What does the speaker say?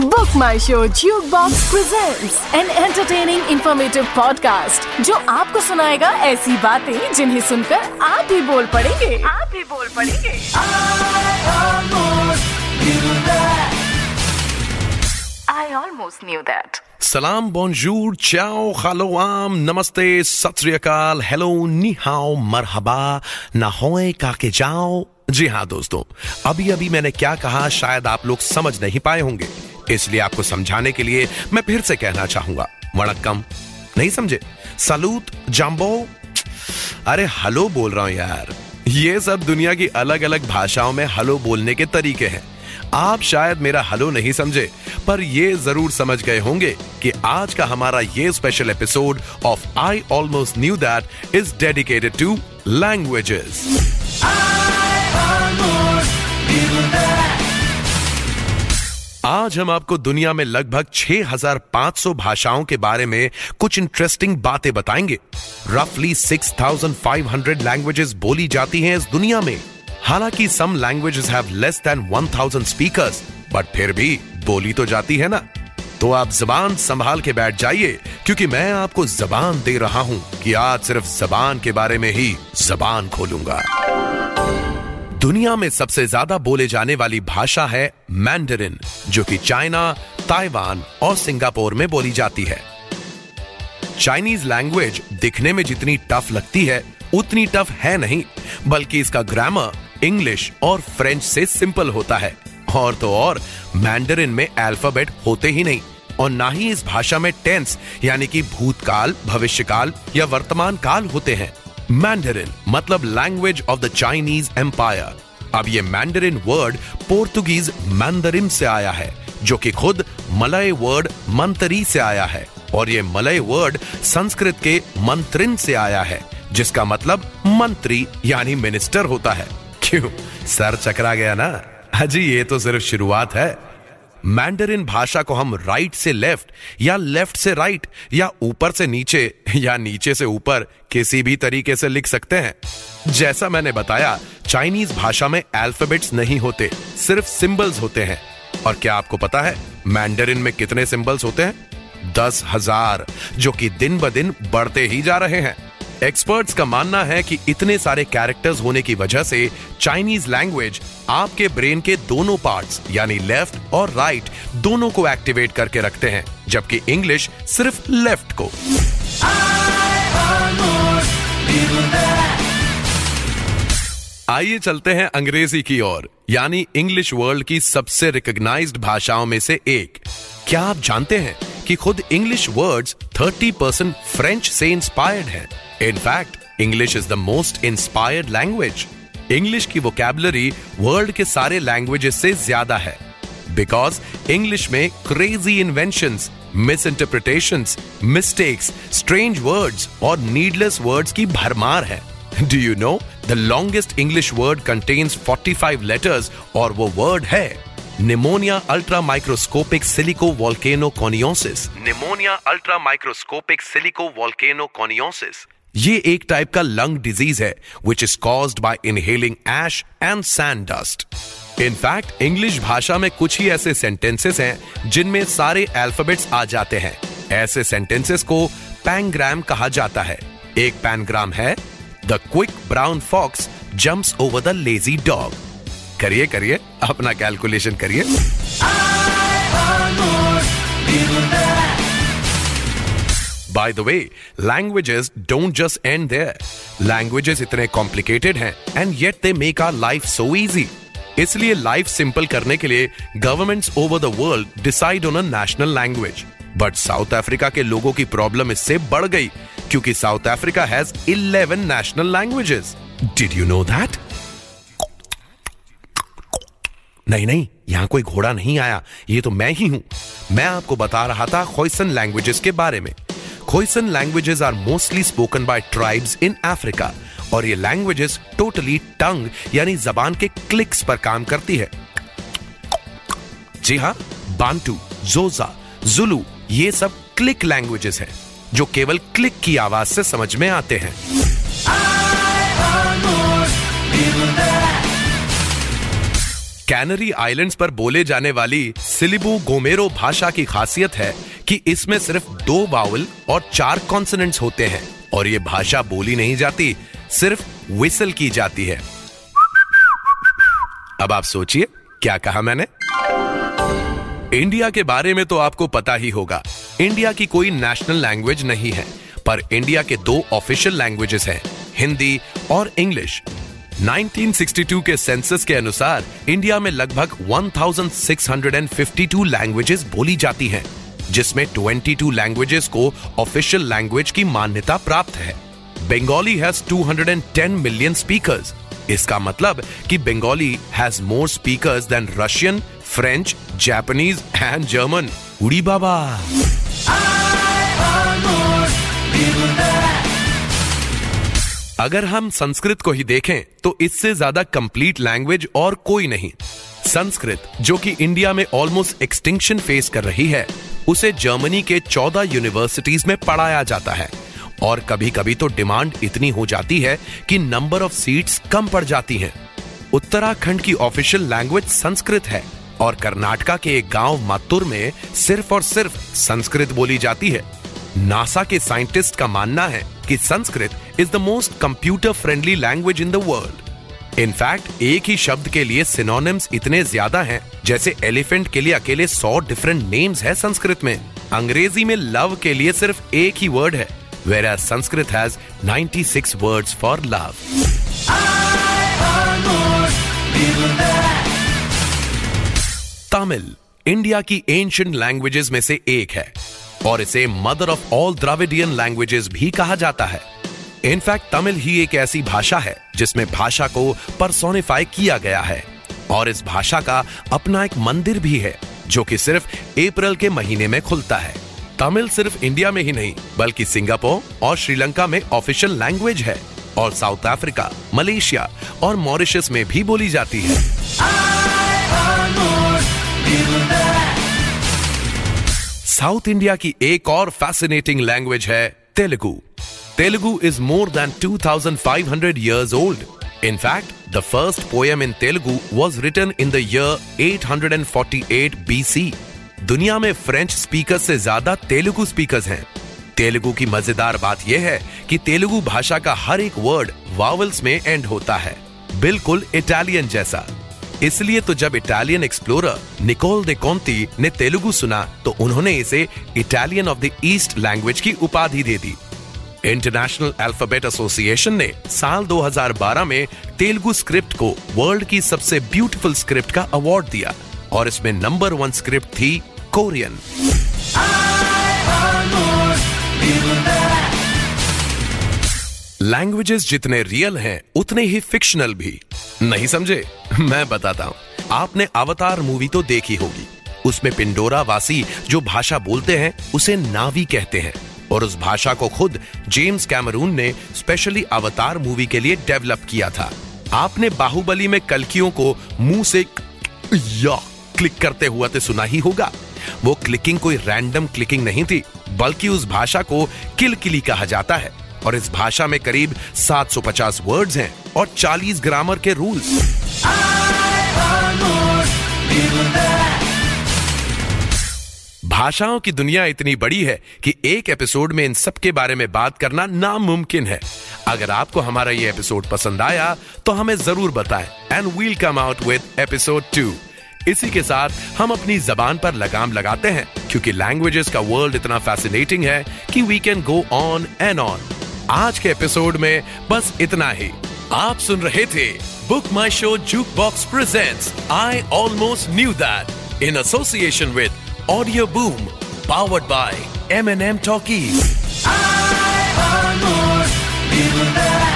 Book My Show box presents an entertaining informative podcast जो आपको सुनाएगा ऐसी बातें जिन्हें सुनकर आप भी बोल पड़ेंगे। आप भी बोल पड़ेंगे। I almost knew that. सलाम बोंजूर चाओ खालो आम नमस्ते सत हेलो निहाओ मरहबा नाहोए काके जाओ जी हाँ दोस्तों अभी अभी मैंने क्या कहा शायद आप लोग समझ नहीं पाए होंगे। इसलिए आपको समझाने के लिए मैं फिर से कहना चाहूँगा। वणक्कम। नहीं समझे? सलूत जम्बो अरे हलो बोल रहा हूँ यार। ये सब दुनिया की अलग अलग भाषाओं में हलो बोलने के तरीके हैं। आप शायद मेरा हलो नहीं समझे, पर ये ज़रूर समझ गए होंगे कि आज का हमारा ये special episode of I almost knew that is dedicated to languages आज हम आपको दुनिया में लगभग 6,500 भाषाओं के बारे में कुछ इंटरेस्टिंग बातें बताएँगे। रफली 6,500 लैंग्वेजेस बोली जाती हैं इस दुनिया में। हालाँकि some languages have less than 1,000 speakers but फिर भी बोली तो जाती है ना। तो आप जबान संभाल के बैठ जाइए क्योंकि मैं आपको जबान दे रहा हूँ कि आज सिर्फ़ जबान के बारे में ही जबान खोलूँगा। दुनिया में सबसे ज़्यादा बोले जाने वाली भाषा है मैंडरिन, जो कि चाइना, ताइवान और सिंगापुर में बोली जाती है। चाइनीज़ लैंग्वेज दिखने में जितनी टफ लगती है, उतनी टफ है नहीं, बल्कि इसका ग्रामर इंग्लिश और फ्रेंच से सिंपल होता है। और तो और, मैंडरिन में अल्फ़ाबेट होते ही नहीं, और ना ही इस भाषा में टेंस, यानी कि भूतकाल, भविष्यकाल या वर्तमान काल होते हैं। मैंडरिन मतलब language of the Chinese empire अब ये मैंडरिन वर्ड पोर्तुगीज मैंदरिन से आया है, जो कि खुद मलय वर्ड मंतरी से आया है। और ये मलय वर्ड संस्कृत के मंत्रिन से आया है, जिसका मतलब मंत्री, यानी मिनिस्टर होता है। क्यों? सर चकरा गया ना? अजी ये तो सिर्फ़ शुरुआत है। मैंडरिन भाषा को हम राइट से लेफ़्ट या लेफ़्ट से राइट या ऊपर से नीचे, या नीचे से ऊपर, किसी भी तरीके से लिख सकते हैं। जैसा मैंने बताया चाइनीज़ भाषा में अल्फाबेट्स नहीं होते, सिर्फ़ सिंबल्स होते हैं। और क्या आपको पता है मैंडरिन में कितने सिंबल्स होते हैं? दस हज़ार, जो कि दिन ब दिन बढ़ते ही जा रहे हैं। एक्सपर्ट्स का मानना है कि इतने सारे कैरेक्टर्स होने की वजह से चाइनीज़ लैंग्वेज आपके ब्रेन के दोनों पार्ट्स यानी लेफ़्ट और राइट दोनों को एक्टिवेट करके रखते हैं, जबकि इंग्लिश सिर्फ़ लेफ़्ट को। आइए चलते हैं अंग्रेज़ी की ओर, यानी इंग्लिश वर्ल्ड की सबसे रिकॉग्नाइज्ड भाषाओं में से एक। क्या आप जानते हैं? कि खुद इंग्लिश वर्ड्स 30 परसेंट फ्रेंच से इंस्पायर्ड हैं। In fact English is the most inspired language English की वोकेबलरी वर्ल्ड के सारे लैंग्वेजेस से ज़्यादा है। बिकॉज़ इंग्लिश में crazy invention misinterpretation mistakes strange words और नीडलेस वर्ड्स की भरमार है। Do you know the longest English word contains 45 letters और वो वर्ड है? Pneumonia ultra microscopic silico volcano कॉनियोसिस pneumonia ultra microscopic silico volcano कॉनियोसिस ये एक टाइप का लंग डिज़ीज़ है which is caused by inhaling ash and sand dust in fact English भाषा में कुछ ही ऐसे सेंटेंसेस हैं, जिनमें सारे अल्फाबेट्स आ जाते हैं। ऐसे सेंटेंसेस को पैंग्राम कहा जाता है। एक पैनग्राम है the quick brown fox jumps over the lazy dog करिए करिए, अपना कैलकुलेशन करिए। By the way languages don't just end there languages इतने कॉम्प्लिकेटेड हैं and yet they make our life so easy इसलिए लाइफ सिंपल करने के लिए governments over the world decide on a national language but South Africa के लोगों की problem इससे बढ़ गई, क्योंकि South Africa has 11 national languages did you know that नहीं नहीं, यहाँ कोई घोड़ा नहीं आया। ये तो मैं ही हूँ। मैं आपको बता रहा था खोइसन लैंग्वेजेस के बारे में। Khoisan languages are mostly spoken by tribes in Africa और ये लैंग्वेजेस टोटली टंग यानी जबान के क्लिक्स पर काम करती है। जी हाँ बांटू, जोजा, जुलू, ये सब क्लिक लैंग्वेजेस हैं, जो केवल क्लिक की आवाज़ से समझ में आते हैं। कैनरी आइलैंड्स पर बोले जाने वाली सिलिबू गोमेरो भाषा की खासियत है कि इसमें सिर्फ़ दो बाउल और चार कॉन्सोनेंट्स होते हैं, और ये भाषा बोली नहीं जाती, सिर्फ़ विसल की जाती है। अब आप सोचिए, क्या कहा मैंने? इंडिया के बारे में तो आपको पता ही होगा, इंडिया की कोई नेशनल लैंग्वेज नहीं है, पर इंडिया के दो ऑफिशियल लैंग्वेजेस हैं, हिंदी और इंग्लिश। 1962 के सेंसस के अनुसार इंडिया में लगभग 1652 लैंग्वेजेस बोली जाती हैं, जिसमें 22 लैंग्वेजेस को ऑफिशियल लैंग्वेज की मान्यता प्राप्त है। बंगाली हैज़ 210 मिलियन स्पीकर्स इसका मतलब कि Bengali has more speakers than Russian French Japanese and German उड़ी बाबा। अगर हम संस्कृत को ही देखें तो इससे ज़्यादा कंप्लीट लैंग्वेज और कोई नहीं। संस्कृत, जो कि इंडिया में ऑलमोस्ट एक्सटिंक्शन फेस कर रही है, उसे जर्मनी के 14 यूनिवर्सिटीज में पढ़ाया जाता है। और कभी कभी तो डिमांड इतनी हो जाती है कि नंबर ऑफ़ सीट्स कम पड़ जाती हैं। उत्तराखंड की ऑफिशियल लैंग्वेज संस्कृत है, और कर्नाटका के एक गाँव मत्तुर में सिर्फ़ और सिर्फ़ संस्कृत बोली जाती है। नासा के साइंटिस्ट का मानना है कि Sanskrit is the most computer friendly language in the world in fact एक ही शब्द के लिए सिनोनिम्स इतने ज़्यादा हैं, जैसे एलिफेंट के लिए अकेले सौ डिफरेंट नेम्स है संस्कृत में। अंग्रेज़ी में लव के लिए सिर्फ़ एक ही वर्ड है where Sanskrit has 96 words for love Tamil, India की एंशियंट लैंग्वेजेस में से एक है, और इसे mother of all Dravidian languages भी कहा जाता है। इनफैक्ट तमिल ही एक ऐसी भाषा है, जिसमें भाषा को परसोनिफाई किया गया है। और इस भाषा का अपना एक मंदिर भी है, जो कि सिर्फ़ अप्रैल के महीने में खुलता है। तमिल सिर्फ़ इंडिया में ही नहीं, बल्कि सिंगापुर और श्रीलंका में ऑफिशियल लैंग्वेज है। और साउथ अफ्रीका मलेशिया और मॉरिशस में भी बोली जाती है। साउथ इंडिया की एक और फैसिनेटिंग लैंग्वेज है Telugu. Telugu is more than 2500 years old. In fact, the first poem in Telugu was written in the year 848 BC. दुनिया में फ्रेंच स्पीकर से ज़्यादा तेलुगु स्पीकर्स हैं तेलुगु की मज़ेदार बात यह है कि तेलुगु भाषा का हर एक वर्ड वावल्स में एंड होता है बिल्कुल इटालियन जैसा इसलिए तो जब Italian explorer Niccolo de Conti ने तेलुगु सुना तो उन्होंने इसे Italian of the east language की उपाधि दे दी इंटरनेशनल अल्फ़ाबेट एसोसिएशन ने साल 2012 में तेलुगु स्क्रिप्ट को वर्ल्ड की सबसे ब्यूटीफुल स्क्रिप्ट का अवार्ड दिया और इसमें नंबर वन स्क्रिप्ट थी कोरियन। लैंग्वेजेस जितने रियल हैं, उतने ही फिक्शनल भी। नहीं समझे? मैं बताता हूँ। आपने अवतार मूवी तो देखी होगी। उसमें पिंडोरा वासी जो भाषा बोलते हैं, उसे नावी कहते हैं। और उस भाषा को खुद जेम्स कैमरून ने स्पेशली अवतार मूवी के लिए डेवलप किया था। आपने बाहुबली में कलकियों को मुँह से या, क्लिक करते हुआ तो सुना ही होगा। वो क्लिकिंग कोई रैंडम क्लिकिंग नहीं थी, बल्कि उस भाषा को किलकिली कहा जाता है। और इस भाषा में करीब 750 वर्ड्स हैं और 40 ग्रामर के रूल्स भाषाओं की दुनिया इतनी बड़ी है कि एक एपिसोड में इन सब के बारे में बात करना नामुमकिन है। अगर आपको हमारा ये एपिसोड पसंद आया तो हमें ज़रूर बताएँ। And we'll come out with episode two इसी के साथ हम अपनी जबान पर लगाम लगाते हैं, क्योंकि लैंग्वेजेस का वर्ल्ड इतना फैसिनेटिंग है कि we can go on and on आज के एपिसोड में बस इतना ही। आप सुन रहे थे BookMyShow Jukebox present I almost knew that in association with Audio Boom, powered by M&M Talkies. I knew that.